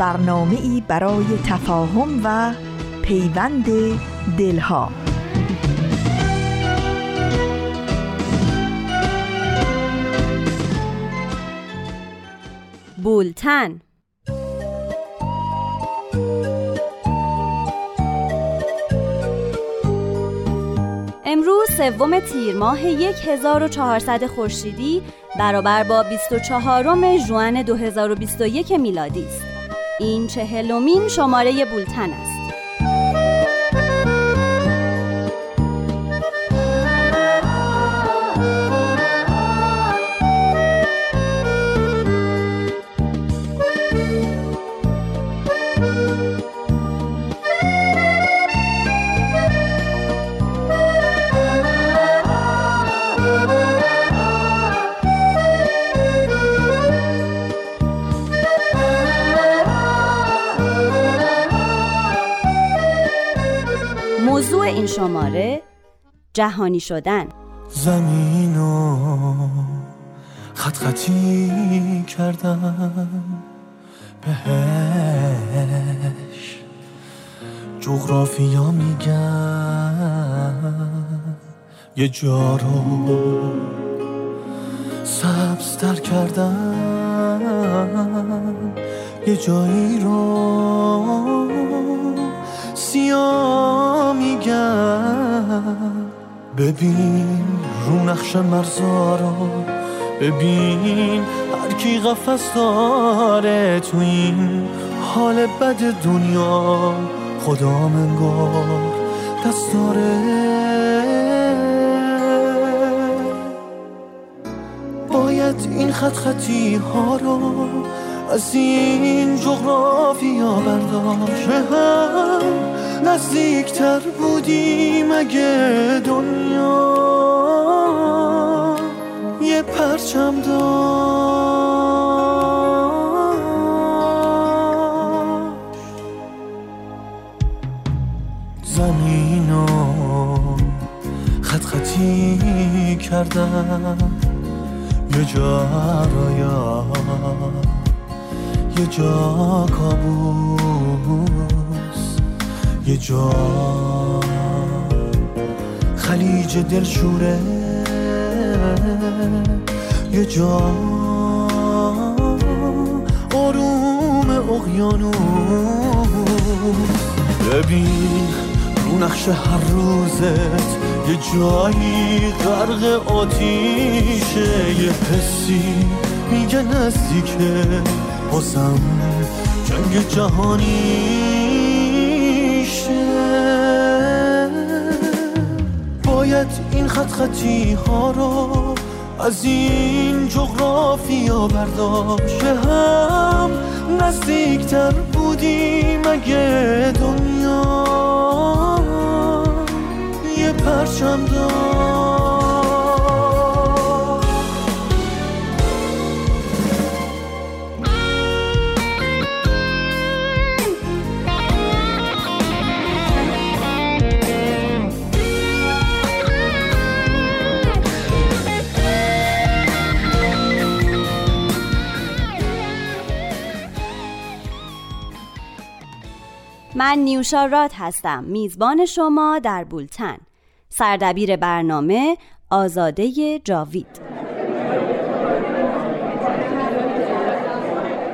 برنامه ای برای تفاهم و پیوند دلها بولتن امروز سوم تیر ماه 1400 خورشیدی برابر با 24 ژوئن 2021 میلادی است. این چهلمین شماره بولتن است. این شماره جهانی شدن. زمین و خط خطی کردم بهش جغرافیا میگن. یه جا رو سبزتر کردم یه جایی رو سیا میگم ببین رو نقش مرزا رو. ببین هر کی قفص داره تو این حال بد دنیا. خدا منگار دست داره باید این خط خطی ها رو از این جغرافیا برداشت. هم نزدیکتر بودیم اگه دنیا یه پرچم داشت. زمینو خط خطی کردم. یه جا رو یه جا کابوس. یه جا. خلیج دلشوره. یه جا. آروم اقیانوس. ببین رو نقش هر روزت یه جایی غرق آتیشه. یه حسی میگه نزدیکه. بازم جنگ جهانی. باید این خط خطی ها رو از این جغرافیا برداشت. هم نزدیکتر بودیم اگه دنیا. یه پرچم داشت. من نیوشا راد هستم میزبان شما در بولتن. سردبیر برنامه آزاده جاوید.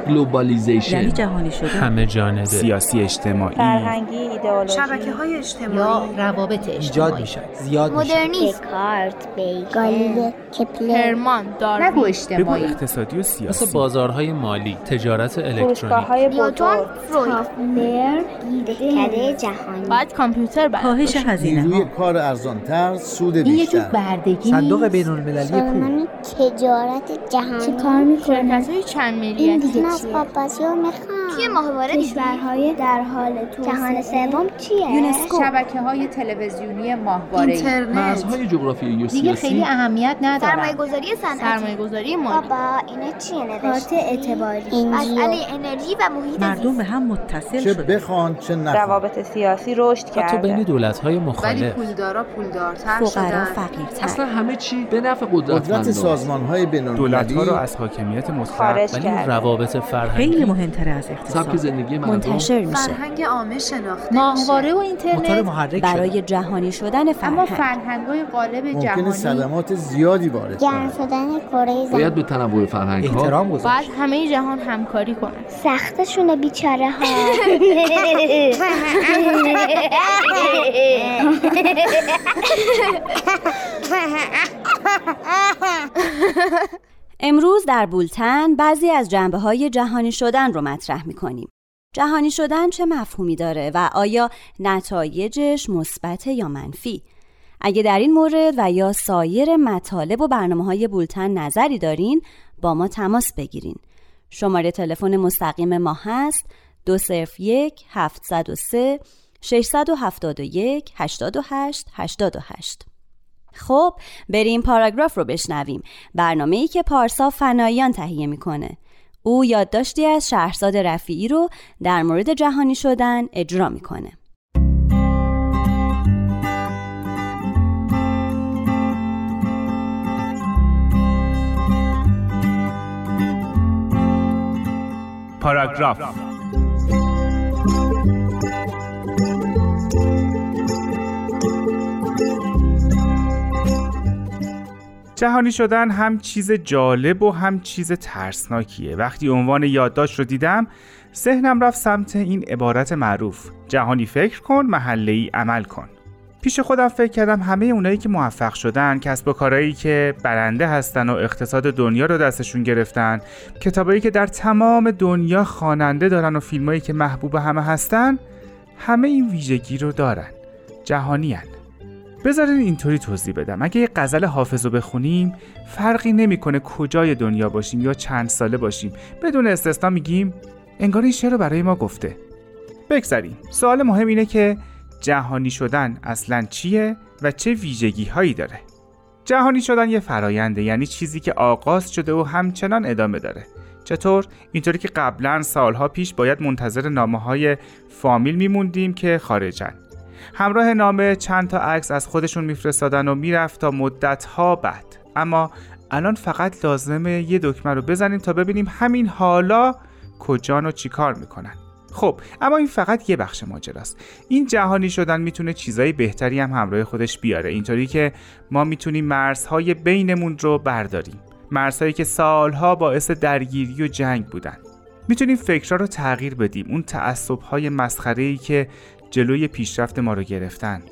globalization یعنی جهانی شده. همه جانبه. سیاسی اجتماعی. فرهنگی ایدئولوژی. شبکه های اجتماعی. یا روابط اجتماعی. ایجاد میشن زیاد مدرنیسم. دکارت هگل. کپلر. هرمان داروین. نگو اجتماعی. اقتصادی و سیاسی. مثل بازارهای مالی تجارت الکترونیک. نیوتن فروید. دهکده جهانی. بعد کامپیوتر بعد کاهش هزینه. روی کار ارزانتر سود این یه جور بیشتر. بردگی صندوق بین المللی پول. تجارت جهانی. چه کار می‌کنه؟ شرکت های چند این از پاپاسیو می‌خوام. توی ماهواره کشورهای در حال توسعه. جهان سوم چیه؟ یونسکو. شبکه های تلویزیونی ماهواره اینترنت. مرزهای جغرافیایی و دیگه خیلی اهمیت نداره سرمایه گذاری صنعتی. سرمایه گذاری مالی بابا اینا چیه نوشته؟ اعتباری. مسئله انرژی و محیط مردم به هم متصل چه بخوان چه نخوان. روابط سیاسی رشد حتی بین کرده. دولت‌های ولی مختلف پولدارا پولدارتر فقرا شدن. فقیرتر. اصلا همه چی به نفع قدرت قدرتمندان. سازمان های بین دولت ها رو از حاکمیت مطلق ولی کرده. روابط فرهنگی خیلی مهمتر از سبک اقتصاد زندگی مردم. منتشر میشه. فرهنگ عامه شناخته ماهواره و موتور اینترنت محرک برای شده جهانی شدن اما فرهنگ. فرهنگ های قالب ممکنه جهانی صدمات زیادی وارد گرم شدن کره باید به تنوع فرهنگ ها احترام گذاشت. بعد همه جهان همکاری کنن سختشونه بیچاره ها. امروز در بولتن بعضی از جنبه های جهانی شدن رو مطرح می کنیم. جهانی شدن چه مفهومی داره و آیا نتایجش مثبت یا منفی؟ اگه در این مورد و یا سایر مطالب و برنامه های بولتن نظری دارین با ما تماس بگیرین. شماره تلفن مستقیم ما هست 201 703 671 88 88 خب بریم پاراگراف رو بشنویم. برنامه ای که پارسا فنایان تهیه می‌کنه. او یادداشتی از شهرزاد رفیعی رو در مورد جهانی شدن اجرا می‌کنه. پاراگراف جهانی شدن هم چیز جالب و هم چیز ترسناکیه. وقتی عنوان یادداشت رو دیدم ذهنم رفت سمت این عبارت معروف. جهانی فکر کن محله ای عمل کن. پیش خودم فکر کردم همه اونایی که موفق شدن کسب و کارهایی که برنده هستن و اقتصاد دنیا رو دستشون گرفتن کتابایی که در تمام دنیا خواننده دارن و فیلمایی که محبوب همه هستن همه این ویژگی رو دارن. جهانیان بذارین اینطوری توضیح بدم. اگه یه غزل حافظ رو بخونیم فرقی نمی‌کنه کجای دنیا باشیم یا چند ساله باشیم. بدون استثنا میگیم انگار این شعر رو برای ما گفته. بگذریم سوال مهم اینه که جهانی شدن اصلا چیه و چه ویژگی هایی داره؟ جهانی شدن یه فراینده یعنی چیزی که آغاز شده و همچنان ادامه داره. چطور؟ اینطوری که قبلا سالها پیش باید منتظر نامه های فامیل میموندیم که خارجن. همراه نامه چند تا عکس از خودشون میفرستادن و می‌رفت تا مدت ها بعد. اما الان فقط لازمه یه دکمه رو بزنیم تا ببینیم همین حالا کجان و چیکار می‌کنن. خب اما این فقط یه بخش ماجراست. این جهانی شدن می‌تونه چیزای بهتری هم همراه خودش بیاره. اینطوری که ما می‌تونیم مرزهای بینمون رو برداریم. مرزهایی که سالها باعث درگیری و جنگ بودن. می‌تونیم فکرها رو تغییر بدیم. اون تعصبهای مسخره‌ای که جلوی پیشرفت ما رو گرفتن.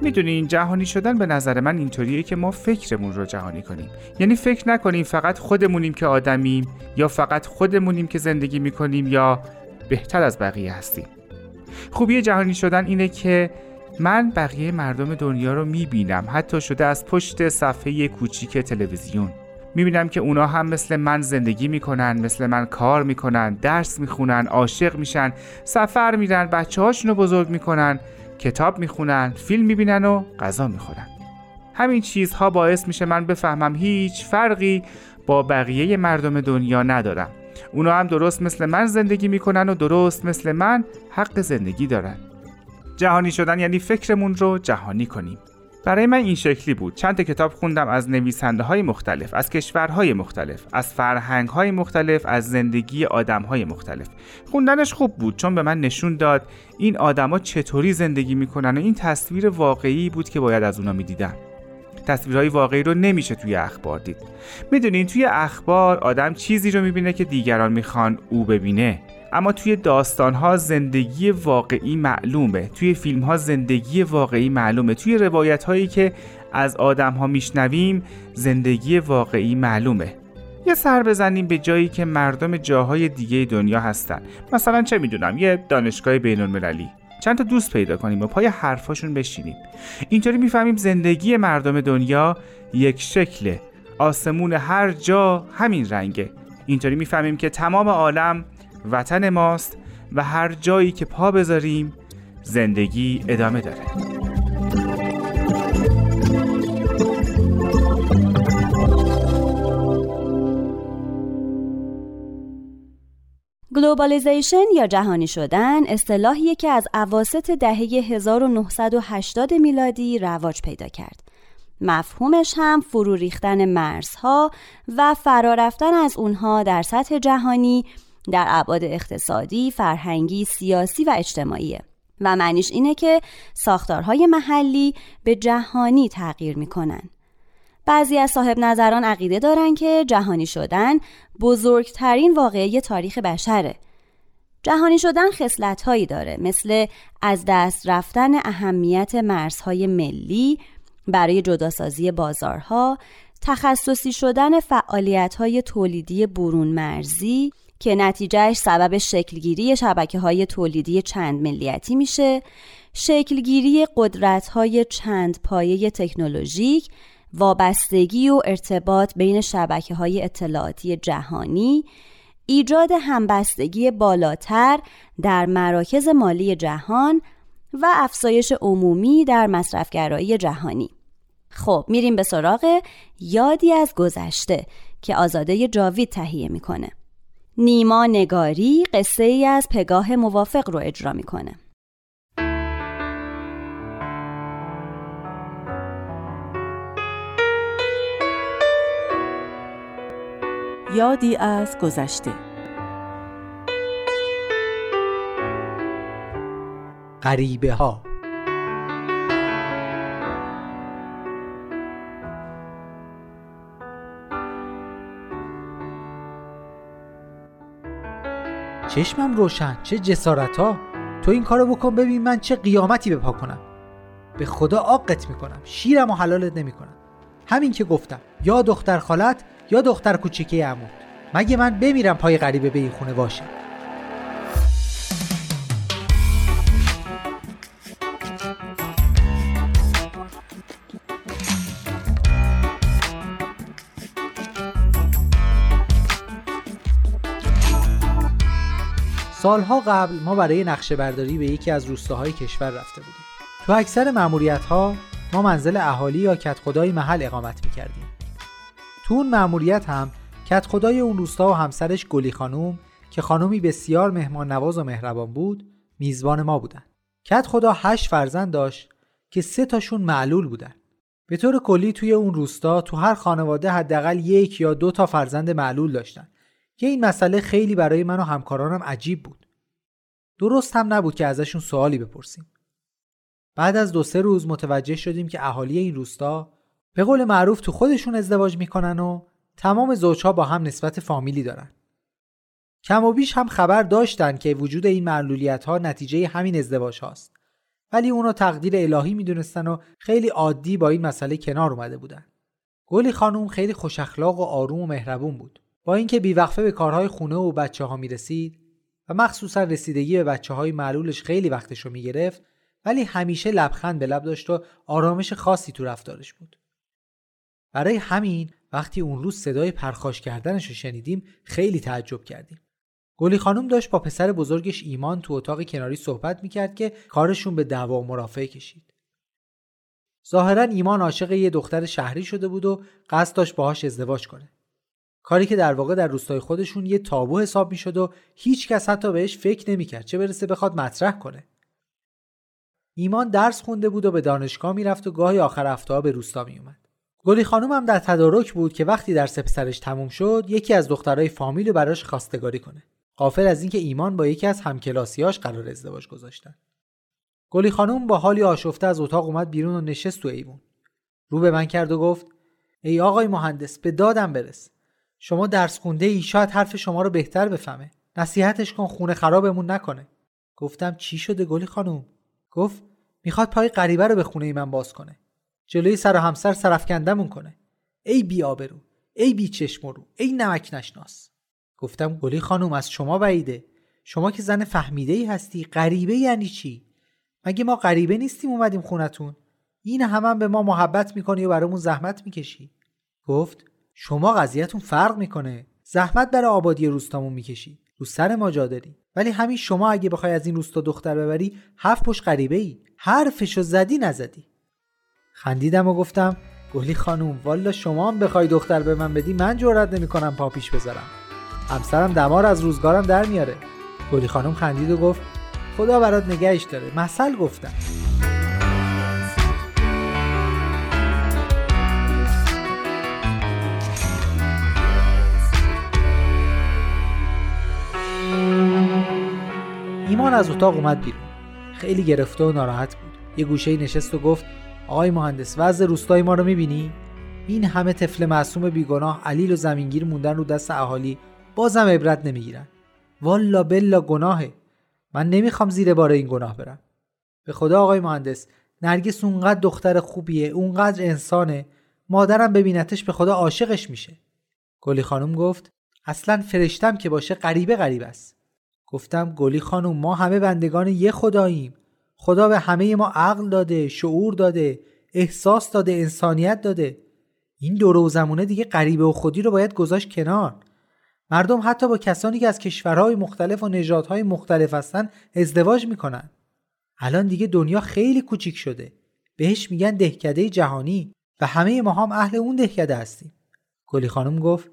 می‌دونین جهانی شدن به نظر من اینطوریه که ما فکرمون رو جهانی کنیم. یعنی فکر نکنیم فقط خودمونیم که آدمیم یا فقط خودمونیم که زندگی می‌کنیم یا بهتر از بقیه هستیم. خوبی جهانی شدن اینه که من بقیه مردم دنیا رو می‌بینم. حتی شده از پشت صفحه کوچیک تلویزیون. می‌بینم که اونا هم مثل من زندگی می‌کنن مثل من کار می‌کنن درس می‌خونن عاشق میشن سفر میرن بچه هاشون رو بزرگ می‌کنن کتاب می‌خونن فیلم می‌بینن و غذا می‌خورن. همین چیزها باعث میشه من بفهمم هیچ فرقی با بقیه مردم دنیا ندارم. اونا هم درست مثل من زندگی می‌کنن و درست مثل من حق زندگی دارن. جهانی شدن یعنی فکرمون رو جهانی کنیم. برای من این شکلی بود. چند تا کتاب خوندم از نویسنده های مختلف از کشورهای مختلف از فرهنگ های مختلف از زندگی آدم های مختلف. خوندنش خوب بود چون به من نشون داد این آدما چطوری زندگی می‌کنن و این تصویر واقعی بود که باید از اونا می‌دیدم تصویرهای واقعی رو نمیشه توی اخبار دید. می‌دونین توی اخبار آدم چیزی رو می‌بینه که دیگران می‌خوان او ببینه. اما توی داستانها زندگی واقعی معلومه توی فیلمها زندگی واقعی معلومه. توی روایت هایی که از آدم ها میشنویم زندگی واقعی معلومه. یه سر بزنیم به جایی که مردم جاهای دیگه دنیا هستن. مثلا چه می‌دونم یه دانشگاه بین المللی چند تا دوست پیدا کنیم و پای حرفاشون بشینیم. اینطوری می‌فهمیم زندگی مردم دنیا یک شکله. آسمون هر جا همین رنگه. اینطوری می‌فهمیم که تمام عالم وطن ماست و هر جایی که پا بذاریم زندگی ادامه داره globalization یا جهانی شدن اصطلاحیه که از اواسط دهه 1980 میلادی رواج پیدا کرد. مفهومش هم فرو ریختن مرزها و فرا رفتن از اونها در سطح جهانی در ابعاد اقتصادی، فرهنگی، سیاسی و اجتماعیه و معنیش اینه که ساختارهای محلی به جهانی تغییر می‌کنن. بعضی از صاحب نظران عقیده دارن که جهانی شدن بزرگترین واقعه تاریخ بشره. جهانی شدن خصلت‌هایی داره مثل از دست رفتن اهمیت مرزهای ملی برای جداسازی بازارها، تخصصی شدن فعالیت‌های تولیدی برون مرزی که نتیجهش سبب شکلگیری شبکه های تولیدی چند ملیتی میشه، شکلگیری قدرت های چند پایه تکنولوژیک وابستگی و ارتباط بین شبکه های اطلاعاتی جهانی ایجاد همبستگی بالاتر در مراکز مالی جهان و افزایش عمومی در مصرفگرایی جهانی. خب میریم به سراغ یادی از گذشته که آزاده جاوید تهیه می‌کنه. نیما نگاری قصه ای از پگاه موافق رو اجرا می‌کنه. یادی از گذشته. غریبه ها چشمم روشن چه جسارت ها تو این کارو بکن ببین من چه قیامتی به پا کنم. به خدا آقت می‌کنم شیرم و حلالت نمی‌کنم. همین که گفتم یا دختر خالت یا دختر کوچیکه عمود. مگه من بمیرم پای غریبه به این خونه؟ باشه. سالها قبل ما برای نقشه برداری به یکی از روستاهای کشور رفته بودیم. تو اکثر معمولیت ها ما منزل اهالی یا کت خدای محل اقامت می‌کردیم. تو اون معمولیت هم کت خدای اون روستا و همسرش گلی خانوم که خانومی بسیار مهمان نواز و مهربان بود میزبان ما بودن. کت خدا هشت فرزند داشت که سه تاشون معلول بودن. به طور کلی توی اون روستا تو هر خانواده حداقل یک یا دو تا فرزند معلول داشتن. که این مسئله خیلی برای من و همکارانم عجیب بود درست هم نبود که ازشون سوالی بپرسیم بعد از دو سه روز متوجه شدیم که اهالی این روستا به قول معروف تو خودشون ازدواج می‌کنن و تمام زوجها با هم نسبت فامیلی دارن. کم و بیش هم خبر داشتن که وجود این معلولیت ها نتیجه همین ازدواج هاست. ولی اونو تقدیر الهی می‌دونستن و خیلی عادی با این مسئله کنار اومده بودن. گلی خانوم خیلی خوش اخلاق و آروم و مهربون بود. با اینکه بیوقفه به کارهای خونه و بچه ها می‌رسید و مخصوصا رسیدگی به بچه های معلولش خیلی وقتشو می‌گرفت ولی همیشه لبخند به لب داشت و آرامش خاصی تو رفتارش بود. برای همین وقتی اون روز صدای پرخاش کردنش رو شنیدیم خیلی تعجب کردیم. گلی خانم داشت با پسر بزرگش ایمان تو اتاق کناری صحبت می‌کرد که کارشون به دعوا و مرافعه کشید. ظاهرا ایمان عاشق یه دختر شهری شده بود و قصد داشت باهاش ازدواج کنه. کاری که در واقع در روستای خودشون یه تابو حساب می‌شد و هیچ کس حتی بهش فکر نمی‌کرد چه برسه بخواد مطرح کنه. ایمان درس خونده بود و به دانشگاه می‌رفت و گاهی آخر هفته به روستا میومد. گلی خانوم هم در تدارک بود که وقتی در پسرش تموم شد یکی از دخترای فامیل رو براش خواستگاری کنه غافل از اینکه ایمان با یکی از همکلاسیاش قرار ازدواج گذاشتن گلی خانوم با حالی آشفته از اتاق اومد بیرون و نشست تو ایوون رو به من کرد و گفت ای آقای مهندس به دادم برس شما درس خونده ای شاید حرف شما رو بهتر بفهمه. نصیحتش کن خونه خرابمون نکنه. گفتم چی شده گلی خانوم گفت می‌خواد پای غریبه رو به خونه ای من باز کنه. جلوی سر و همسر سرفکندمون کنه. ای بی آبرو ای بی چشم رو ای نمک نشناس. گفتم گلی خانوم از شما بعیده. شما که زن فهمیده ای هستی غریبه یعنی چی؟ مگه ما غریبه نیستیم اومدیم خونتون؟ این همم هم به ما محبت می‌کنی و برامون زحمت می‌کشی. گفت شما قضیهتون فرق می‌کنه. زحمت برای آبادی روستامون می‌کشی. رو سر ما جا داری. ولی همین شما اگه بخوای از این روستا دختر ببری هفت پشت غریبه ای حرفشو زدی نزدی. خندیدم و گفتم گلی خانوم والا شما هم بخوای دختر به من بدی من جرئت نمی‌کنم پا پیش بذارم. همسرم دمار از روزگارم در میاره. گلی خانم خندید و گفت خدا برات نگهش داره. مثل گفتم. ایمان از اتاق اومد بیرون. خیلی گرفته و ناراحت بود. یه گوشه نشست و گفت آقای مهندس وضع روستای ما رو می‌بینی؟ این همه طفل معصوم بیگناه علیل و زمینگیر موندن رو دست اهالی بازم عبرت نمی‌گیرن. والا بلا گناهه. من نمی‌خوام زیر بار این گناه برم. به خدا آقای مهندس نرگس اونقدر دختر خوبیه اونقدر انسانه. مادرم ببینتش به خدا عاشقش میشه. گلی خانم گفت اصلا فرشتم که باشه غریبه غریب است. گفتم گلی خانم ما همه بندگان یه خداییم. خدا به همه ما عقل داده شعور داده احساس داده انسانیت داده. این دور و زمونه دیگه غریبه و خودی رو باید گذاشت کنار. مردم حتی با کسانی که از کشورهای مختلف و نژادهای مختلف هستن ازدواج می‌کنن. الان دیگه دنیا خیلی کوچیک شده. بهش میگن دهکده جهانی و همه ما هم اهل اون دهکده هستیم. گلی خانم گفت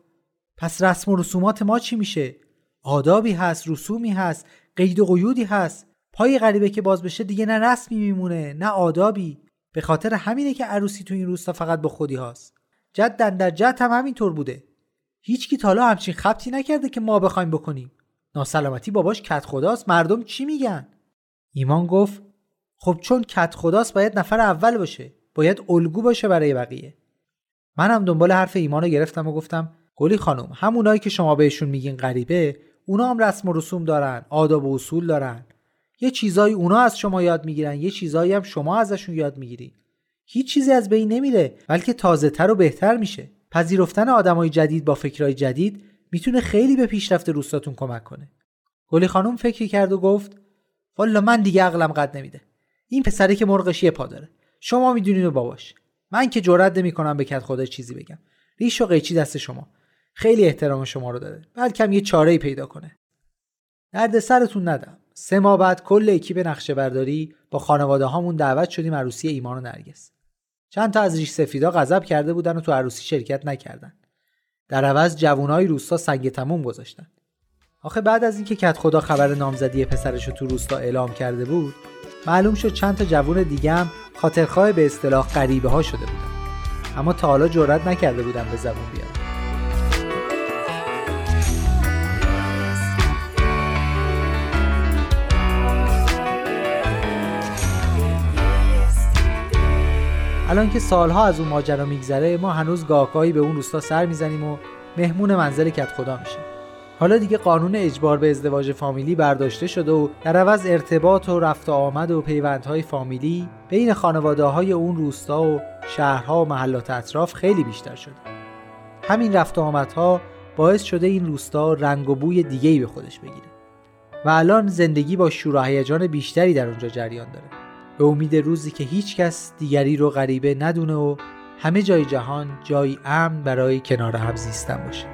پس رسم و رسومات ما چی میشه؟ آدابی هست رسومی هست قید و قیودی هست. پای غریبه که باز بشه دیگه نه رسمی میمونه نه آدابی. به خاطر همینه که عروسی تو این روستا فقط با خودی هاست. جدن در جد هم همینطور بوده. هیچ کی تالا همچین خبتی نکرده که ما بخوایم بکنیم. ناسلامتی باباش کت خداست مردم چی میگن؟ ایمان گفت خب چون کت خداست باید نفر اول باشه. باید الگو باشه برای بقیه. منم دنبال حرف ایمانو گرفتم و گفتم گلی خانم همونایی که شما بهشون میگین غریبه اونا هم رسم و رسوم دارن آداب و اصول دارن. یه چیزایی اونا از شما یاد می‌گیرن یه چیزایی هم شما ازشون یاد می‌گیرید هیچ چیزی از بین نمیره بلکه تازه تر و بهتر میشه. پذیرفتن آدمای جدید با فکرای جدید می‌تونه خیلی به پیشرفت روستاتون کمک کنه. گلی خانم فکری کرد و گفت والا من دیگه عقلم قد نمیده. این پسره که مرغش یه پا داره. شما می‌دونین و باباش من که جرئت نمی‌کنم به کت خدا چیزی بگم. ریش و قیچی دست شما. خیلی احترام شما رو داره. بلکم یه چاره پیدا کنه. درد سرتون ندم. سه ماه بعد کل اکیپ نقشه برداری با خانواده هامون دعوت شدیم عروسی ایمان و نرگس. چند تا از ریش سفیدا غضب کرده بودن و تو عروسی شرکت نکردن. در عوض جوانای روستا سنگ تموم گذاشتن. آخه بعد از اینکه کت خدا خبر نامزدی پسرش رو تو روستا اعلام کرده بود معلوم شد چند تا جوون دیگه هم خاطرخواه به اصطلاح غریبه ها شده بودن. اما تا حالا جرئت نکرده بودن به زبون بیارن الان که سالها از اون ماجرا میگذره ما هنوز گاهگاهی به اون روستا سر می‌زنیم و مهمون منزل کت خدا میشیم. حالا دیگه قانون اجبار به ازدواج فامیلی برداشته شده و در عوض ارتباط و رفت و آمد و پیوندهای فامیلی بین خانواده های اون روستا و شهرها و محلات اطراف خیلی بیشتر شده. همین رفت و آمدها باعث شده این روستا رنگ و بوی دیگه‌ای به خودش بگیره. و الان زندگی با شور بیشتری در اونجا جریان داره. به امید روزی که هیچ کس دیگری رو غریبه ندونه و همه جای جهان جای امن برای کنار هم زیستن باشه.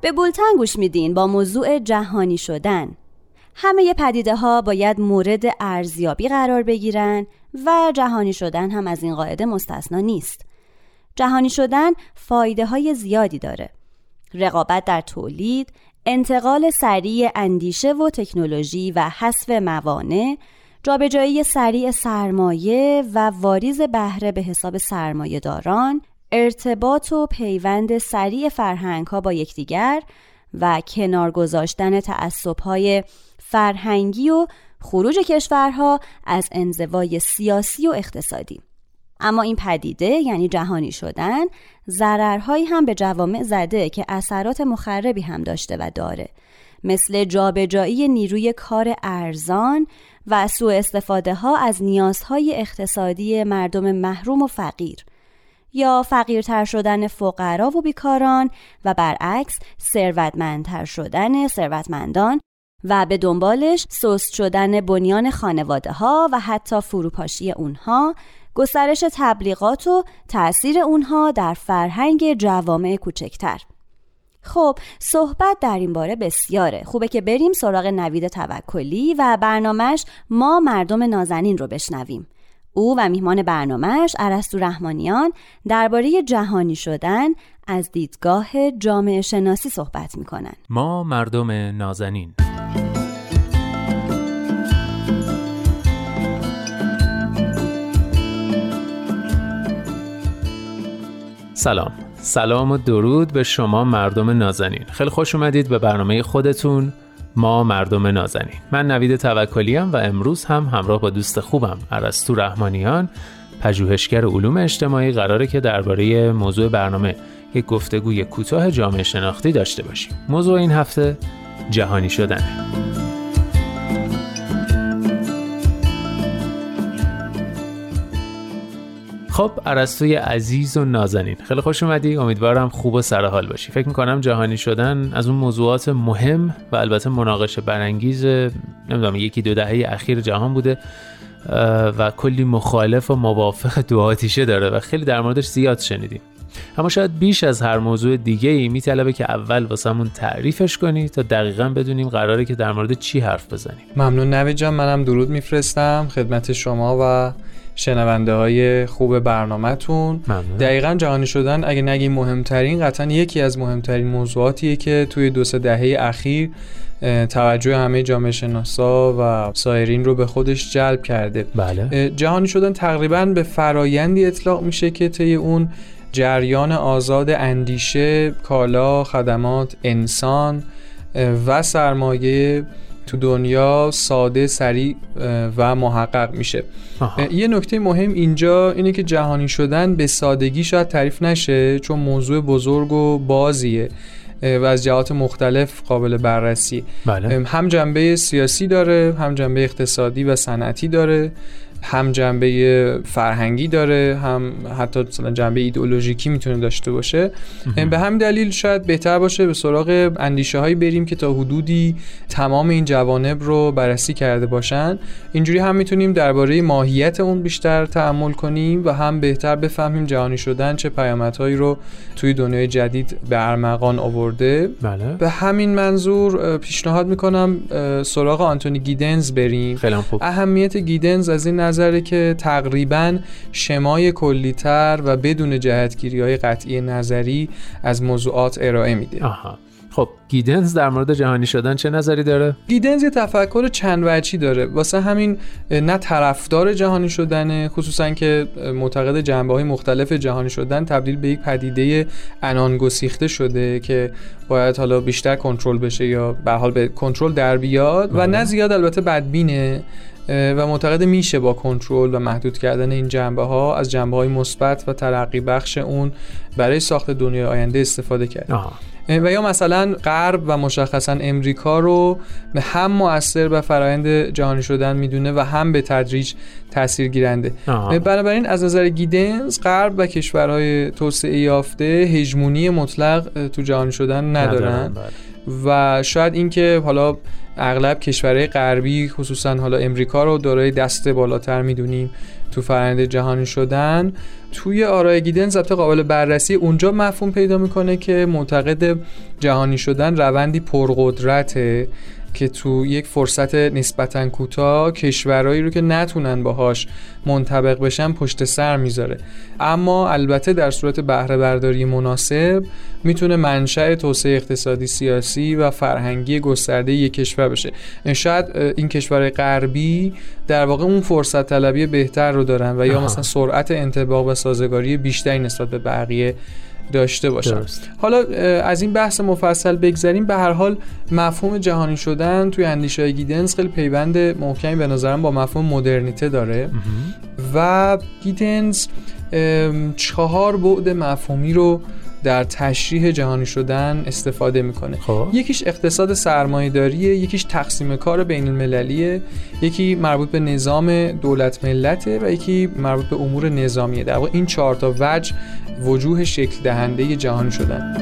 به بولتن گوش میدین با موضوع جهانی شدن. همه پدیده ها باید مورد ارزیابی قرار بگیرن و جهانی شدن هم از این قاعده مستثنا نیست. جهانی شدن فایده های زیادی داره. رقابت در تولید انتقال سریع اندیشه و تکنولوژی و حذف موانع جابجایی سریع سرمایه و واریز بهره به حساب سرمایه داران ارتباط و پیوند سریع فرهنگ ها با یکدیگر و کنار گذاشتن تعصبهای فرهنگی و خروج کشورها از انزوای سیاسی و اقتصادی. اما این پدیده یعنی جهانی شدن ضررهایی هم به جوامع زده که اثرات مخربی هم داشته و داره. مثل جابجایی نیروی کار ارزان و سوء استفاده ها از نیازهای اقتصادی مردم محروم و فقیر یا فقیرتر شدن فقرا و بیکاران و برعکس ثروتمندتر شدن ثروتمندان و به دنبالش سست شدن بنیان خانواده ها و حتی فروپاشی اونها گسترش تبلیغات و تأثیر اونها در فرهنگ جوامع کوچکتر. خب صحبت در این باره بسیاره. خوبه که بریم سراغ نوید توکلی و برنامهش ما مردم نازنین رو بشنویم. او و میهمان برنامهش عرستو رحمانیان درباره جهانی شدن از دیدگاه جامعه شناسی صحبت می‌کنن. ما مردم نازنین. سلام. سلام و درود به شما مردم نازنین. خیلی خوش اومدید به برنامه خودتون. ما مردم نازنین. من نوید توکلیم و امروز هم همراه با دوست خوبم عرستو رحمانیان پژوهشگر علوم اجتماعی قراره که درباره موضوع برنامه یک گفتگوی کوتاه جامعه شناختی داشته باشیم. موضوع این هفته جهانی شدنه خب عرستوی عزیز و نازنین. خیلی خوش اومدی. امیدوارم خوب و سرحال باشی. فکر می‌کنم جهانی شدن از اون موضوعات مهم و البته مناقشه برانگیز نمی‌دونم یکی دو دهه اخیر جهان بوده و کلی مخالف و موافق دو آتیشه داره و خیلی در موردش زیاد شنیدیم. اما شاید بیش از هر موضوع دیگه ای میطلبه که اول واسمون تعریفش کنی تا دقیقا بدونیم قراره که در مورد چی حرف بزنیم. ممنون نوید جان. منم درود میفرستم خدمت شما و شنونده های خوب برنامهتون. دقیقا جهانی شدن اگه نگیم مهمترین قطعا یکی از مهمترین موضوعاتیه که توی دو سه دهه اخیر توجه همه جامعه شناسا و سایرین رو به خودش جلب کرده بله. جهانی شدن تقریبا به فرایندی اطلاق میشه که طی اون جریان آزاد اندیشه، کالا، خدمات، انسان و سرمایه تو دنیا ساده سریع و محقق میشه. یه نکته مهم اینجا اینه که جهانی شدن به سادگی شاید تعریف نشه چون موضوع بزرگ و بازیه و از جهات مختلف قابل بررسی بله. هم جنبه سیاسی داره هم جنبه اقتصادی و صنعتی داره هم جنبه فرهنگی داره هم حتی مثلا جنبه ایدئولوژیکی می‌تونه داشته باشه. به هم دلیل شاید بهتر باشه به سراغ اندیشه هایی بریم که تا حدودی تمام این جوانب رو بررسی کرده باشن. اینجوری هم می‌تونیم درباره ماهیت اون بیشتر تعمل کنیم و هم بهتر بفهمیم جهانی شدن چه پیامدهایی رو توی دنیای جدید به ارمغان آورده. بله. به همین منظور پیشنهاد می‌کنم سراغ آنتونی گیدنز بریم. خیلی خوب. اهمیت گیدنز از این نظره که تقریبا شمای کلیتر و بدون جهتگیری های قطعی نظری از موضوعات ارائه میده. آها. خب گیدنز در مورد جهانی شدن چه نظری داره؟ گیدنز یه تفکر چند وجهی داره. واسه همین نه طرفدار جهانی شدنه خصوصا که معتقد جنبه های مختلف جهانی شدن تبدیل به یک پدیده انان گسیخته شده که باید حالا بیشتر کنترل بشه یا به حال به کنترل در بیاد و نه زیاد البته بدبینه. و معتقد میشه با کنترل و محدود کردن این جنبه ها از جنبه های مثبت و ترقی بخش اون برای ساخت دنیای آینده استفاده کرد. و یا مثلا غرب و مشخصا امریکا رو به هم مؤثر به فرایند جهانی شدن می‌دونه و هم به تدریج تاثیر گیرنده. بنابراین از نظر گیدنز غرب و کشورهای توسعه یافته هژمونی مطلق تو جهانی شدن ندارن. و شاید اینکه حالا اغلب کشورهای غربی خصوصا حالا امریکا رو دارای دست بالاتر می‌دونیم تو فرآیند جهانی شدن. توی آرای گیدنز البته قابل بررسی اونجا مفهوم پیدا می‌کنه که معتقد جهانی شدن روندی پرقدرته. که تو یک فرصت نسبتا کوتاه کشورهایی رو که نتونن باهاش منطبق بشن پشت سر می‌ذاره. اما البته در صورت بهره برداری مناسب می‌تونه منشأ توسعه اقتصادی سیاسی و فرهنگی گسترده یک کشور بشه. شاید این کشور غربی در واقع اون فرصت طلبی بهتر رو دارن و یا مثلا سرعت انطباق و سازگاری بیشتری نسبت به بقیه داشته باشن درست. حالا از این بحث مفصل بگذریم به هر حال مفهوم جهانی شدن توی اندیشه های گیدنز خیلی پیوند محکمی به نظرم با مفهوم مدرنیته داره. و گیدنز ام، چهار بعد مفهومی رو در تشریح جهانی شدن استفاده می‌کنه. خب. یکیش اقتصاد سرمایه‌داریه یکیش تقسیم کار بین المللیه یکی مربوط به نظام دولت ملته و یکی مربوط به امور نظامیه. در واقع این چهار تا وجه وجوه شکل دهنده جهانی شدن.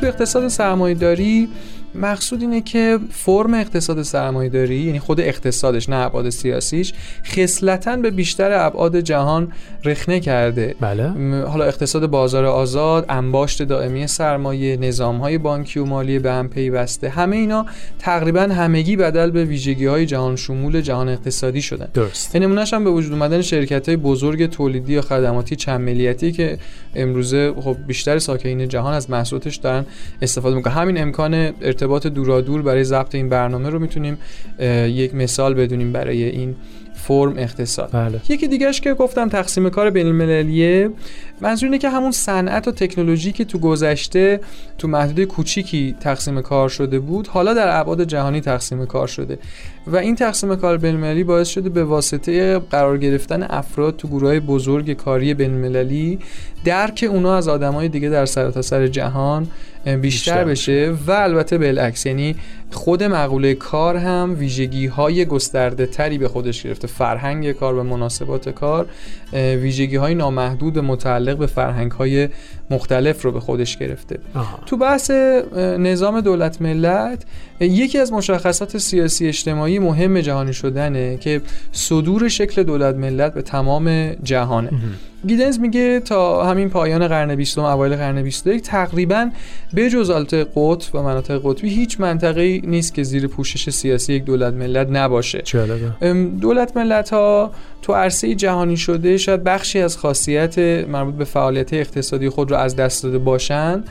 تو اقتصاد سرمایه داری مقصود اینه که فرم اقتصاد سرمایه داری یعنی خود اقتصادش نه ابعاد سیاسیش خصلتا به بیشتر ابعاد جهان رخنه کرده. بله. حالا اقتصاد بازار آزاد انباشت دائمی سرمایه نظام های بانکی و مالی به هم پیوسته همه اینا تقریبا همگی بدل به ویژگی های جهان شمول جهان اقتصادی شدن. درست. نمونهش هم به وجود اومدن شرکت های بزرگ تولیدی یا خدماتی چند ملیتی که امروزه خب بیشتر ساکنین جهان از محصولاتش دارن استفاده می‌کنن. همین امکان ارتباط دورادور برای ضبط این برنامه رو می‌تونیم یک مثال بدونیم برای این فرم اقتصاد بله. یکی دیگهش که گفتم تقسیم کار بین المللیه منظور اینه که همون صنعت و تکنولوژی که تو گذشته تو محدوده کوچیکی تقسیم کار شده بود حالا در ابعاد جهانی تقسیم کار شده. و این تقسیم کار بین المللی باعث شده به واسطه قرار گرفتن افراد تو گروه بزرگ کاری بین المللی درک اونا از آدمای دیگه در سرتاسر جهان بیشتر, بیشتر بشه. و البته بالعکس یعنی خود مقوله کار هم ویژگی های گسترده تری به خودش گرفته. فرهنگ کار و مناسبات کار ویژگی های نامحدود متعلق به فرهنگ های مختلف رو به خودش گرفته. آها. تو بحث نظام دولت ملت یکی از مشخصات سیاسی اجتماعی مهم جهانی شدنه که صدور شکل دولت ملت به تمام جهانه. گیدنز میگه تا همین پایان قرن بیستم اوایل قرن 21 تقریبا به جز البته قطب و مناطق قطبی هیچ منطقه نیست که زیر پوشش سیاسی یک دولت ملت نباشه. دولت ملت ها تو عرصه جهانی شده شاید بخشی از خاصیت مربوط به فعالیت اقتصادی خود رو از دست داده باشن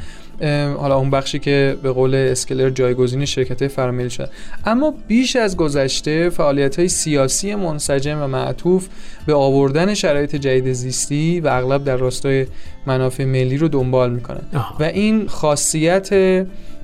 حالا اون بخشی که به قول اسکلر جایگزین شرکت فراملی شد. اما بیش از گذشته فعالیت های سیاسی منسجم و معطوف به آوردن شرایط جدید زیستی و اغلب در راستای منافع ملی رو دنبال می‌کنن. و این خاصیت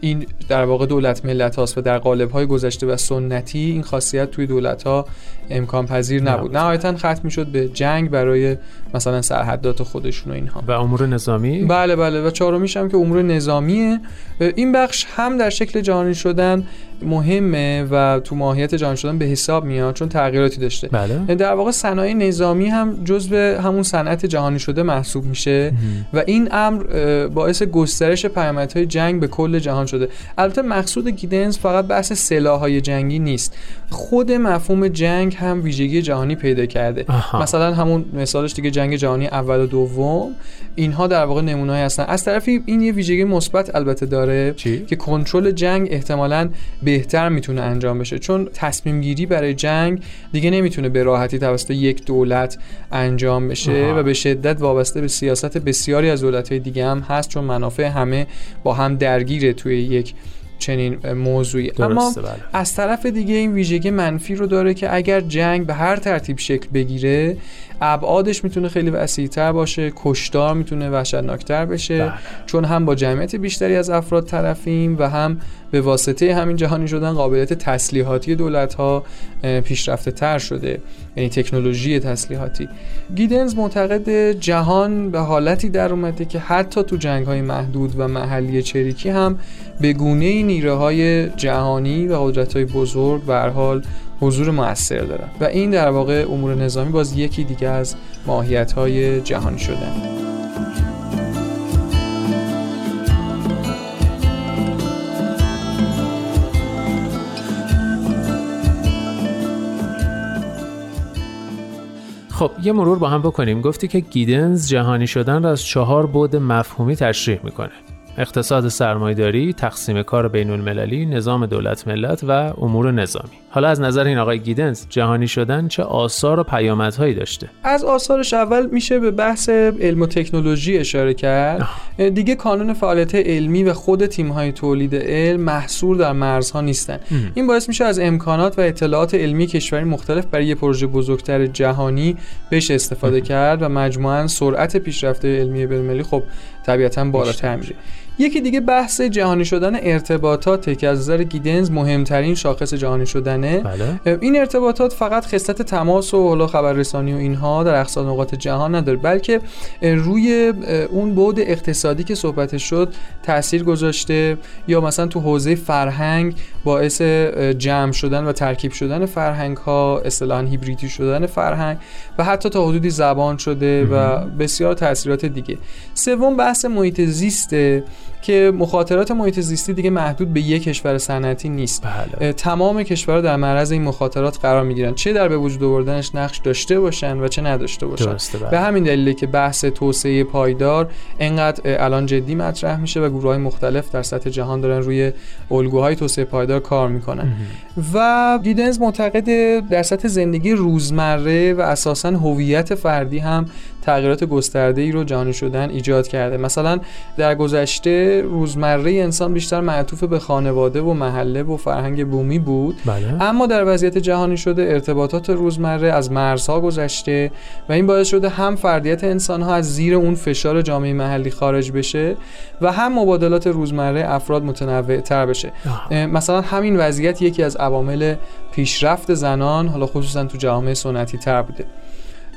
این در واقع دولت ملت هاست و در قالب های گذشته و سنتی این خاصیت توی دولت ها امکان پذیر نبود. نهایتا ختم می‌شد به جنگ برای مثلا سرحدات خودشون و اینها. و امور نظامی؟ بله بله. و چهارمیش هم که امور نظامیه. این بخش هم در شکل جهانی شدن مهمه و تو ماهیت جهانی شدن به حساب میاد چون تغییراتی داشته. بله. در واقع صنایع نظامی هم جزء همون صنعت جهانی شده محسوب میشه و این امر باعث گسترش پیامدهای جنگ به کل جهان شده. البته مقصود گیدنز فقط بحث سلاحهای جنگی نیست. خود مفهوم جنگ هم ویژگی جهانی پیدا کرده. آها. مثلا همون مثالش دیگه جنگ جهانی اول و دوم. اینها در واقع نمونه‌ای هستن از طرفی این یه ویژگی مثبت البته داره چی؟ که کنترل جنگ احتمالاً بهتر می‌تونه انجام بشه چون تصمیم گیری برای جنگ دیگه نمی‌تونه به راحتی توسط یک دولت انجام بشه. و به شدت وابسته به سیاست بسیاری از دولت‌های دیگه هم هست چون منافع همه با هم درگیره توی یک چنین موضوعی اما بله. از طرف دیگه این ویژگی منفی رو داره که اگر جنگ به هر ترتیب شکل بگیره ابعادش می‌تونه خیلی وسیعتر باشه کشتار می‌تونه وحشتناکتر بشه بله. چون هم با جمعیت بیشتری از افراد طرفیم و هم به واسطه همین جهانی شدن قابلیت تسلیحاتی دولت ها پیشرفته تر شده یعنی تکنولوژی تسلیحاتی گیدنز معتقد جهان به حالتی در اومده که حتی تو جنگ های محدود و محلی چریکی هم به گونه نیروهای های جهانی و قدرت های بزرگ به حال حضور موثر دارن و این در واقع امور نظامی باز یکی دیگه از ماهیت های جهانی شدن خب یه مرور با هم بکنیم. گفتی که گیدنز جهانی شدن را از چهار بعد مفهومی تشریح می‌کنه. اقتصاد سرمایداری، تقسیم کار بین المللی، نظام دولت ملت و امور نظامی. حالا از نظر این آقای گیدنز جهانی شدن چه آثار و پیامدهایی داشته؟ از آثارش اول میشه به بحث علم و تکنولوژی اشاره کرد. دیگه کانون فعالیت علمی و خود تیم‌های تولید علم محصور در مرزها نیستن. این باعث میشه از امکانات و اطلاعات علمی کشوری مختلف برای یه پروژه بزرگتر جهانی بشه استفاده کرد و مجموعاً سرعت پیشرفت علمی بین‌المللی خب طبیعتا بالاتر میره یکی دیگه بحث جهانی شدن ارتباطاته که از نظر گیدنز مهمترین شاخص جهانی شدنه. بله. این ارتباطات فقط خصلت تماس و حالا خبررسانی و اینها در اقصا نقاط جهان نداره بلکه روی اون بعد اقتصادی که صحبت شد تاثیر گذاشته. یا مثلا تو حوزه فرهنگ باعث جمع شدن و ترکیب شدن فرهنگ ها اصطلاحا هیبریدی شدن فرهنگ و حتی تا حدودی زبان شده و بسیار تاثیرات دیگه. سوم بحث محیط زیسته که مخاطرات محیط زیستی دیگه محدود به یک کشور صنعتی نیست. بله. تمام کشورها در معرض این مخاطرات قرار می‌گیرن. چه در به وجود آوردنش نقش داشته باشن و چه نداشته باشن. درسته بله. به همین دلیله که بحث توسعه پایدار انقدر الان جدی مطرح میشه و گروه های مختلف در سطح جهان دارن روی الگوهای توسعه پایدار کار می‌کنن. و گیدنز معتقد در سطح زندگی روزمره و اساسا هویت فردی هم تغییرات گسترده ای رو جهانی شدن ایجاد کرده مثلا در گذشته روزمره انسان بیشتر معطوف به خانواده و محله و فرهنگ بومی بود بله. اما در وضعیت جهانی شده ارتباطات روزمره از مرزها گذشته و این باعث شده هم فردیت انسان ها از زیر اون فشار جامعه محلی خارج بشه و هم مبادلات روزمره افراد متنوع تر بشه آه. مثلا همین وضعیت یکی از عوامل پیشرفت زنان حالا خصوصا تو جامعه سنتی تر بوده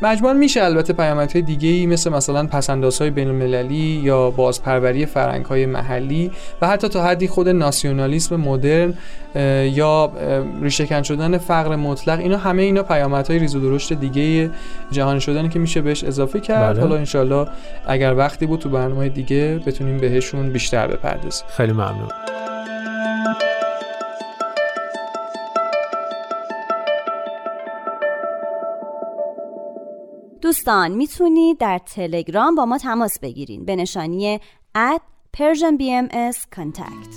مجموعا میشه البته پیامدهای دیگه ای مثل مثلا پسندازهای بین المللی یا بازپروری فرهنگ های محلی و حتی تا حدی خود ناسیونالیسم مدرن یا ریشهکن شدن فقر مطلق اینا همه اینا پیامدهای ریز و درشت دیگه جهانی شدن که میشه بهش اضافه کرد. بله. حالا انشالله اگر وقتی بود تو برنامه دیگه بتونیم بهشون بیشتر بپردازیم. خیلی ممنون. دوستان می‌تونید در تلگرام با ما تماس بگیرین. به نشانی at Persian BMS Contact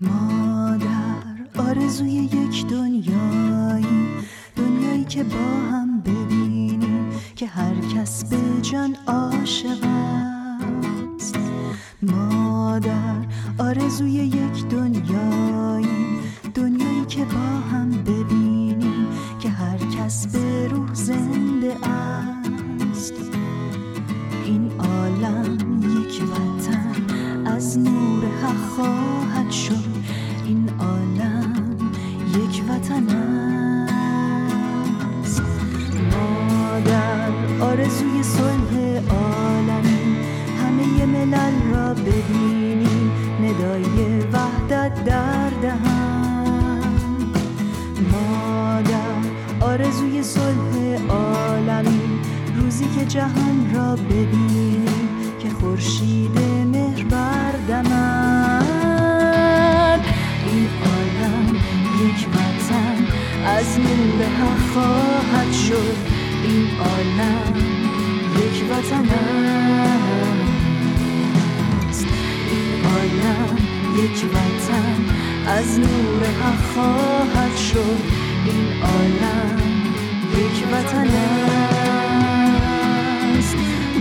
ما در آرزوی یک دنیایی. دنیایی که با هم ببینیم که هر کس به جان عاشق است. ما در آرزوی یک دنیایی. دنیایی که با هم ببینیم که هر کس به روح زنده است. این عالم یک وطن از نور حق خواهد شد. این عالم یک وطن است. ما در آرزوی صلح جهان را ببینیم که خورشید مهر بردمد این عالم یک وطن از نور حق خواهد شد. این عالم یک وطن است. این عالم یک وطن از نور حق خواهد شد. این عالم یک وطن است.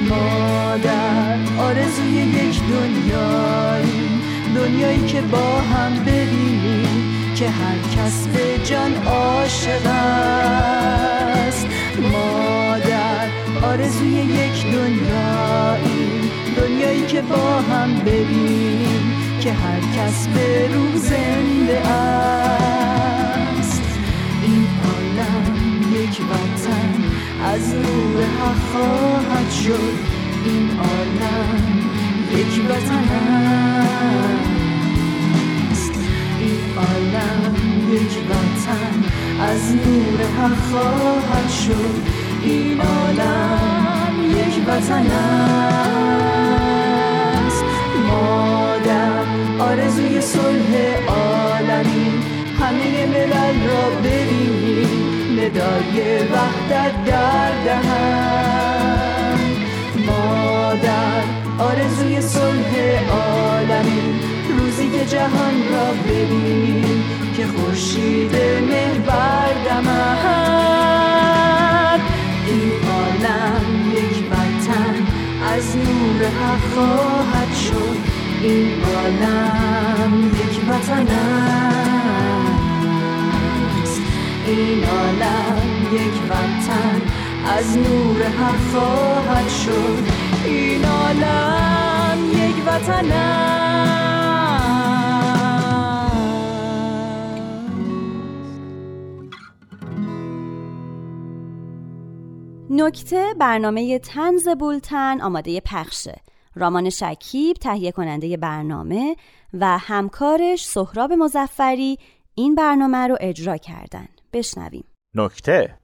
ما در آرزوی یک دنیایی. دنیایی که با هم ببینیم که هر کس به جان عاشق است. ما در آرزوی یک دنیایی. دنیایی که با هم ببینیم که هر کس به روح زنده است. این عالم یک وطن. از نور حق خواهد شد این عالم. یک وطن است. این عالم یک وطن از نور حق خواهد شد. این عالم یک وطن است. ما در آرزوی صلح عالمی. همه ملل را ببینیم ندای وحدت در دهن مادر آرزوی صلح عالمی. روزی که جهان را ببینیم که خورشید مهر بردمد این عالم یک وطن از نور حق خواهد شد. این عالم یک وطن است. این عالم یک وطن از نور حق خواهد شد. این عالم یک وطن نکته برنامه تنز بولتن آماده پخشه رامان شکیب تهیه کننده برنامه و همکارش سهراب مزفری این برنامه رو اجرا کردن. بشنویم. نکته.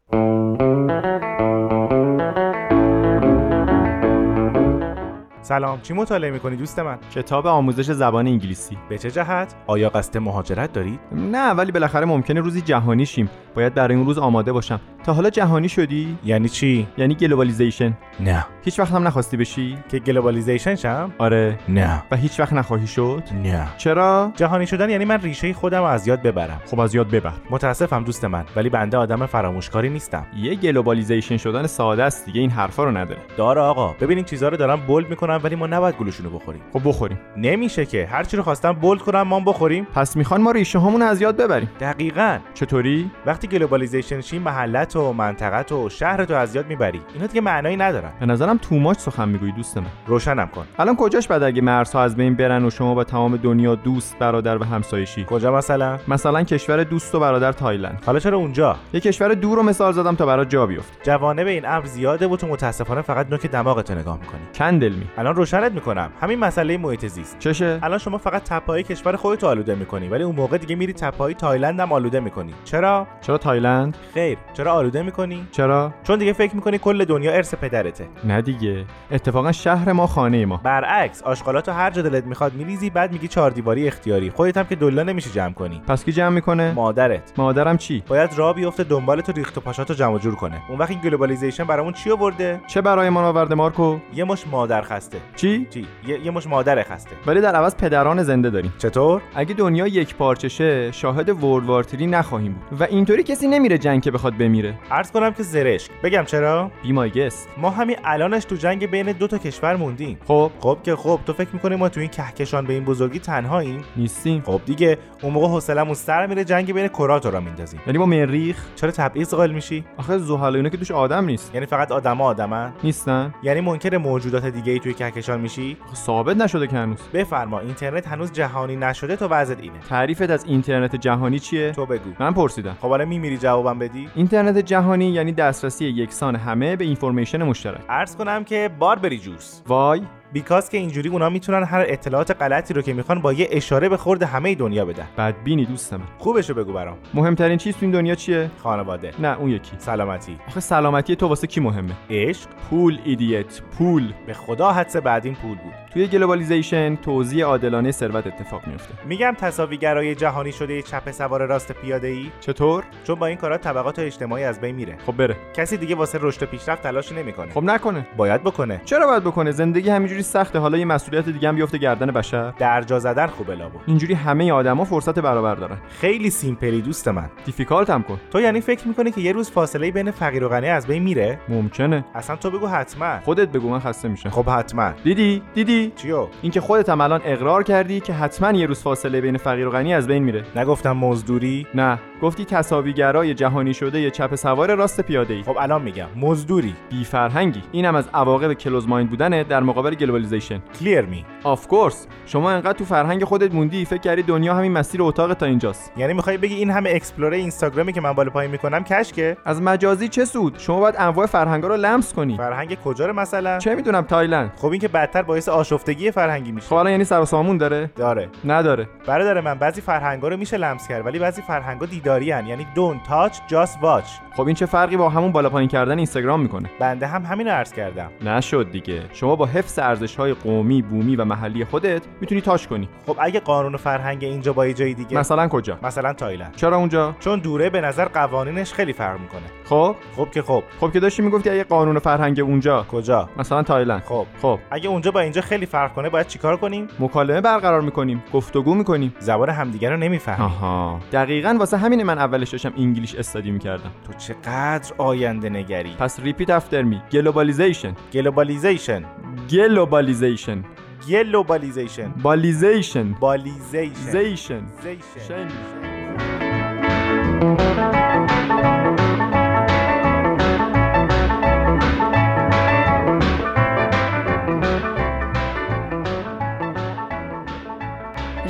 سلام چی مطالعه می‌کنی دوست من؟ کتاب آموزش زبان انگلیسی. به چه جهت؟ آیا قصد مهاجرت دارید؟ نه ولی بالاخره ممکنه روزی جهانی شیم. باید برای اون روز آماده باشم. تا حالا جهانی شدی؟ یعنی چی؟ یعنی globalization. نه. هیچ وقت هم نخواستی بشی؟ که globalization شم؟ آره. نه. و هیچ وقت نخواهی شد؟ نه. چرا؟ جهانی شدن یعنی من ریشه خودم رو از یاد ببرم. خب از یاد ببر. متاسفم دوست من ولی بنده آدم فراموشکاری نیستم. یه globalization شدن ساده است دیگه این حرفا رو نداره. داره آقا. ببینین چیزا رو دارم bold می‌کنم ولی ما نباید گولشونو بخوریم. خب بخوریم. نمیشه که. هر چی رو خواستم bold کنم ما بخوریم. پس می‌خوان ما ریشه هامون از یاد ببریم. دقیقاً. چطوری؟ وقتی globalization شی محلت و منطقه و شهر تو از یاد می‌بری اینا دیگه معنایی ندارن. به نظرم too much سخن می‌گویی دوست من. روشنم کن. الان کجاش بعد اگه مرزها از بین برن و شما با تمام دنیا دوست برادر و همسایه شی کجا مثلا؟ مثلا کشور دوست و برادر تایلند. حالا چرا اونجا؟ یه کشور دور رو مثال زدم تا برات جا بیفت جوانب این امر زیاده و تو متاسفانه فقط نوک دماغت نگاه می‌کنی. candle me. الان روشنت می‌کنم. همین مسئله محیط زیست. چشه الان شما فقط تپه‌های کشور خودت آلوده می‌کنی ولی اون موقع دیگه میری تپه‌های تایلند هم آلوده می‌کنی. چرا؟ چرا تایلند؟ خیر. چرا آلوده می‌کنی؟ چرا؟ چون دیگه فکر می‌کنی کل دنیا ارث پدرته. نه دیگه. اتفاقا شهر ما خانه ما. برعکس آشغالاتو هر جا دلت می‌خواد میریزی بعد میگی چهار دیواری اختیاری. خودت هم که دلا نمیشه جمع کنی. پس کی جمع می‌کنه؟ مادرت. مادرم چی؟ باید راه بیفته دنبال تو ریخت و پاشاتو جمع جور کنه. اون وقت این globalization برامون چی آورده؟ چه برای ما آورده مارکو؟ یه مش مادر خسته چی؟ چی؟ یه, یه مش مادر خسته. ولی در عوض پدران زنده داریم. چطور؟ اگه دنیا یک پارچه شه شاهد world war نخواهیم بود. و اینطوری کسی نمیره جنگ که بخواد بمیره. عرض کنم که زرشک. بگم چرا؟ be my guest ما همین الانش تو جنگ بین دو تا کشور موندیم. خب. خب که خب تو فکر می‌کنی ما تو این کهکشان به این بزرگی تنهاییم؟ نیستیم. خب دیگه اون موقع حوصله‌مون سر میره جنگ بین کرات را میندازیم. یعنی با مریخ چرا تبعیض قائل میشی؟ آخه زحل اینا که توش آدم نیست. یعنی فقط آدما آدمن؟ نیستن. یعنی منکر موجودات دیگه ای توی کهکشان میشی؟ ثابت نشده که هنوز. بفرما اینترنت هنوز جهانی نشده تو وضعت اینه. تعریفت از اینترنت جهانی چیه؟ تو بگو. من پرسیدم. خب حالا میمیری جوابم بدی؟ اینترنت جهانی یعنی دسترسی یکسان همه به information مشترک. عرض کنم که باربری جوس. why because که اینجوری اونا می‌تونن هر اطلاعات غلطی رو که می‌خوان با یه اشاره به خورد همه دنیا بدن. بدبینی دوست من خوبشو بگو برام. مهمترین چیز تو این دنیا چیه؟ خانواده. نه اون یکی. سلامتی. آخه سلامتی تو واسه کی مهمه؟ عشق. پول idiot پول. به خدا حدس بعدین پول بود. توی globalization توزیع عادلانه ثروت اتفاق میفته میگم تساویگرای جهانی شده چپ سوار راست پیاده ای چطور؟ چون با این کارا طبقات اجتماعی از بین میره. خب بره. کسی دیگه واسه رشد و پیشرفت تلاش نمی‌کنه. خب نکنه. باید بکنه. چرا باید بکنه؟ زندگی همینجوری سخته. حالا یه مسئولیت دیگه هم بیفته گردن بشر. در جا زدن خوبه لابد اینجوری همه آدما فرصت برابر دارن. خیلی simple ی دوست من. difficult هم کن. تو یعنی فکر می‌کنی که یه روز فاصله بین فقیر و غنی از بین میره؟ ممکنه. اصلا تو بگو حتما. خودت بگو من خسته میشم. خب حتما. دیدی؟ دیدی؟ چیو؟ اینکه خودت هم الان اقرار کردی که حتما یه روز فاصله بین فقیر و غنی از بین میره. نگفتم مزدوری؟ نه. گفتی تساویگرای جهانی شده یه چپ سوار راست پیاده ای خب الان میگم. مزدوری. بی فرهنگی. اینم از عواقب close mind بودنه در مقابل globalization. Clear می of course شما انقدر تو فرهنگ خودت موندی فکر کردی دنیا همین مسیر اتاقت تا اینجاست. یعنی می‌خوای بگی این همه explore اینستاگرامی که من بالا پایین می‌کنم کشکه؟ از مجازی چه سود؟ شما باید انواع فرهنگا رو لمس کنی. فرهنگ کجا رو مثلا؟ چه می‌دونم تایلند. خب این که بدتر باعث آشفتگی فرهنگی میشه. خب الان یعنی سر و سامون داره؟ داره. نداره. برادر من بعضی فرهنگا رو میشه لمس کرد ولی بعضی فرهنگا نگه داری‌ان. یعنی don't touch just watch. خب این چه فرقی با همون بالا پایین کردن اینستاگرام می‌کنه؟ بنده هم همین رو عرض کردم. نشد دیگه. شما با حفظ ارزش های قومی بومی و محلی خودت می‌تونی touch کنی. خب اگه قانون و فرهنگ اینجا با یه جای دیگه مثلا کجا؟ مثلا تایلند. چرا اونجا؟ چون دوره به نظر قوانینش خیلی فرق می‌کنه. خب؟ خب که خب. خب که داشتی می‌گفتی اگه قانون و فرهنگ اونجا کجا؟ مثلا تایلند. خب. خب. اگه اونجا با اینجا خیلی فرق کنه باید چیکار کنیم؟ مکالمه برقرار می‌کنیم. گفتگو می‌کنیم. زبان همدیگه رو نمی‌فهمیم. آها. دقیقا واسه همین من اولش داشتم English study می‌کردم. تو چقدر آینده نگری. پس repeat after me globalization globalization globalization globalization balization balization zation zation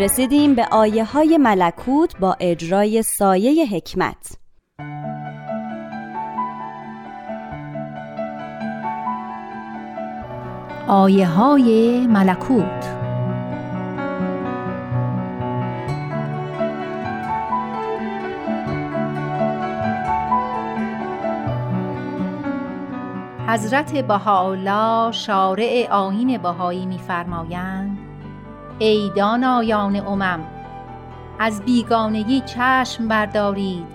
رسیدیم به آیه های ملکوت با اجرای سایه حکمت. آیه های ملکوت حضرت بهاءالله شارع آیین بهایی می‌فرمایند ای دانایان امم از بیگانگی چشم بردارید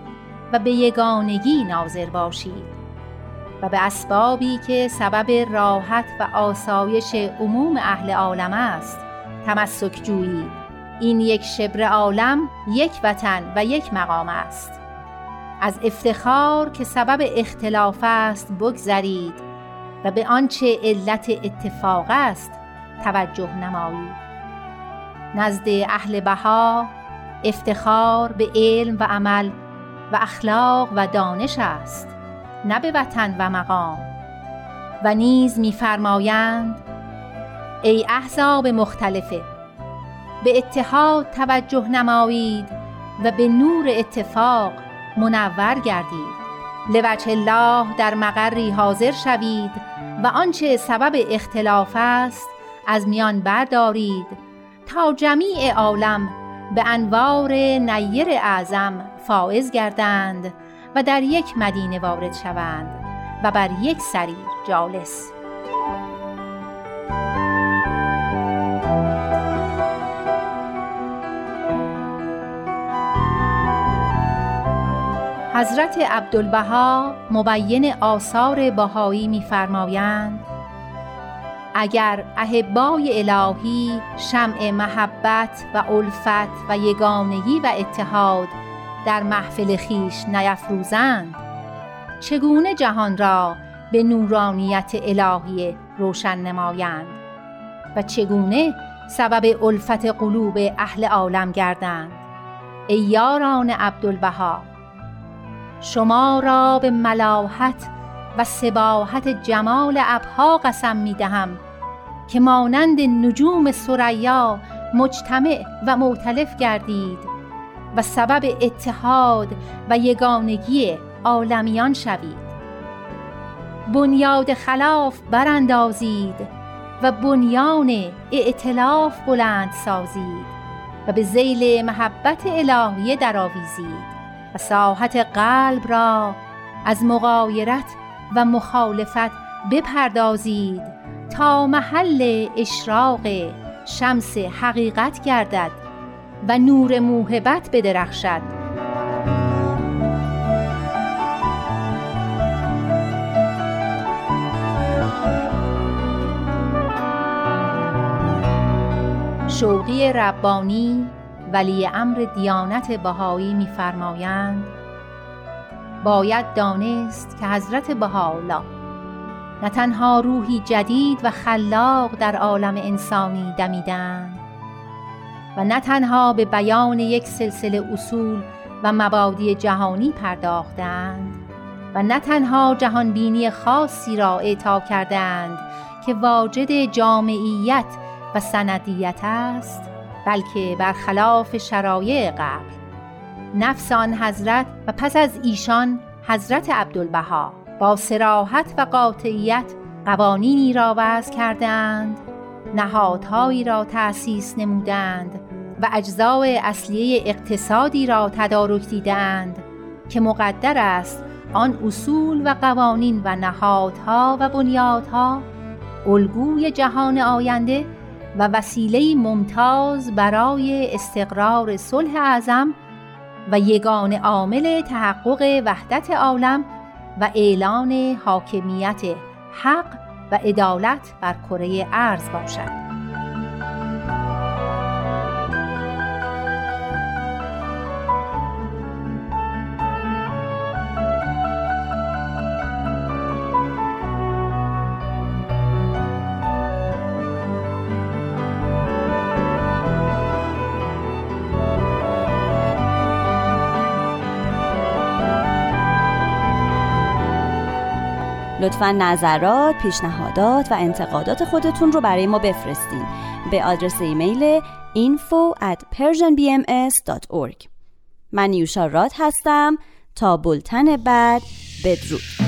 و به یگانگی ناظر باشید و به اسبابی که سبب راحت و آسایش عموم اهل عالم است تمسک جویید. این یک شبر عالم یک وطن و یک مقام است. از افتخار که سبب اختلاف است بگذرید و به آنچه علت اتفاق است توجه نمایید. نزد اهل بها افتخار به علم و عمل و اخلاق و دانش است نه به وطن و مقام. و نیز می‌فرمایند ای احزاب مختلفه به اتحاد توجه نمایید و به نور اتفاق منور گردید. لوجه الله در مقری حاضر شوید و آنچه سبب اختلاف است از میان بردارید. تا جمیع عالم به انوار نیر اعظم فائز گردند و در یک مدینه وارد شوند و بر یک سریر جالس. حضرت عبدالبها مبین آثار بهایی می‌فرمایند اگر احبای الهی شمع محبت و الفت و یگانگی و اتحاد در محفل خیش نیفروزند چگونه جهان را به نورانیت الهی روشن نمایند؟ و چگونه سبب الفت قلوب اهل عالم گردند؟ ای یاران عبدالبها شما را به ملاحت و سباحت جمال ابها قسم می دهم. که مانند نجوم سریا مجتمع و معتلف گردید و سبب اتحاد و یگانگی عالمیان شوید. بنیاد خلاف براندازید و بنیان ائتلاف بلند سازید و به زیل محبت الهیه درآویزید و ساحت قلب را از مغایرت و مخالفت بپردازید. تا محل اشراق شمس حقیقت گردد و نور موهبت بدرخشد. شوقی ربانی ولی امر دیانت بهایی می‌فرمایند باید دانست که حضرت بهاءالله نه تنها روحی جدید و خلاق در عالم انسانی دمیدند و نه تنها به بیان یک سلسله اصول و مبادی جهانی پرداختند و نه تنها جهانبینی خاصی را اعطا کردند که واجد جامعیت و سندیت است بلکه برخلاف شرایع قبل. نفس آن حضرت و پس از ایشان حضرت عبدالبها. با سراحت و قاطعیت قوانینی را وضع کردند نهادهایی را تأسیس نمودند و اجزای اصلیه اقتصادی را تدارک دیدند که مقدر است آن اصول و قوانین و نهادها و بنیادها الگوی جهان آینده و وسیله ممتاز برای استقرار صلح اعظم و یگان عامل تحقق وحدت عالم و اعلان حاکمیت حق و عدالت بر کره ارز باشد. لطفا نظرات، پیشنهادات و انتقادات خودتون رو برای ما بفرستین. به آدرس ایمیل info at persianbms.org من نیوشا راد هستم. تا بلتن بعد بدرود.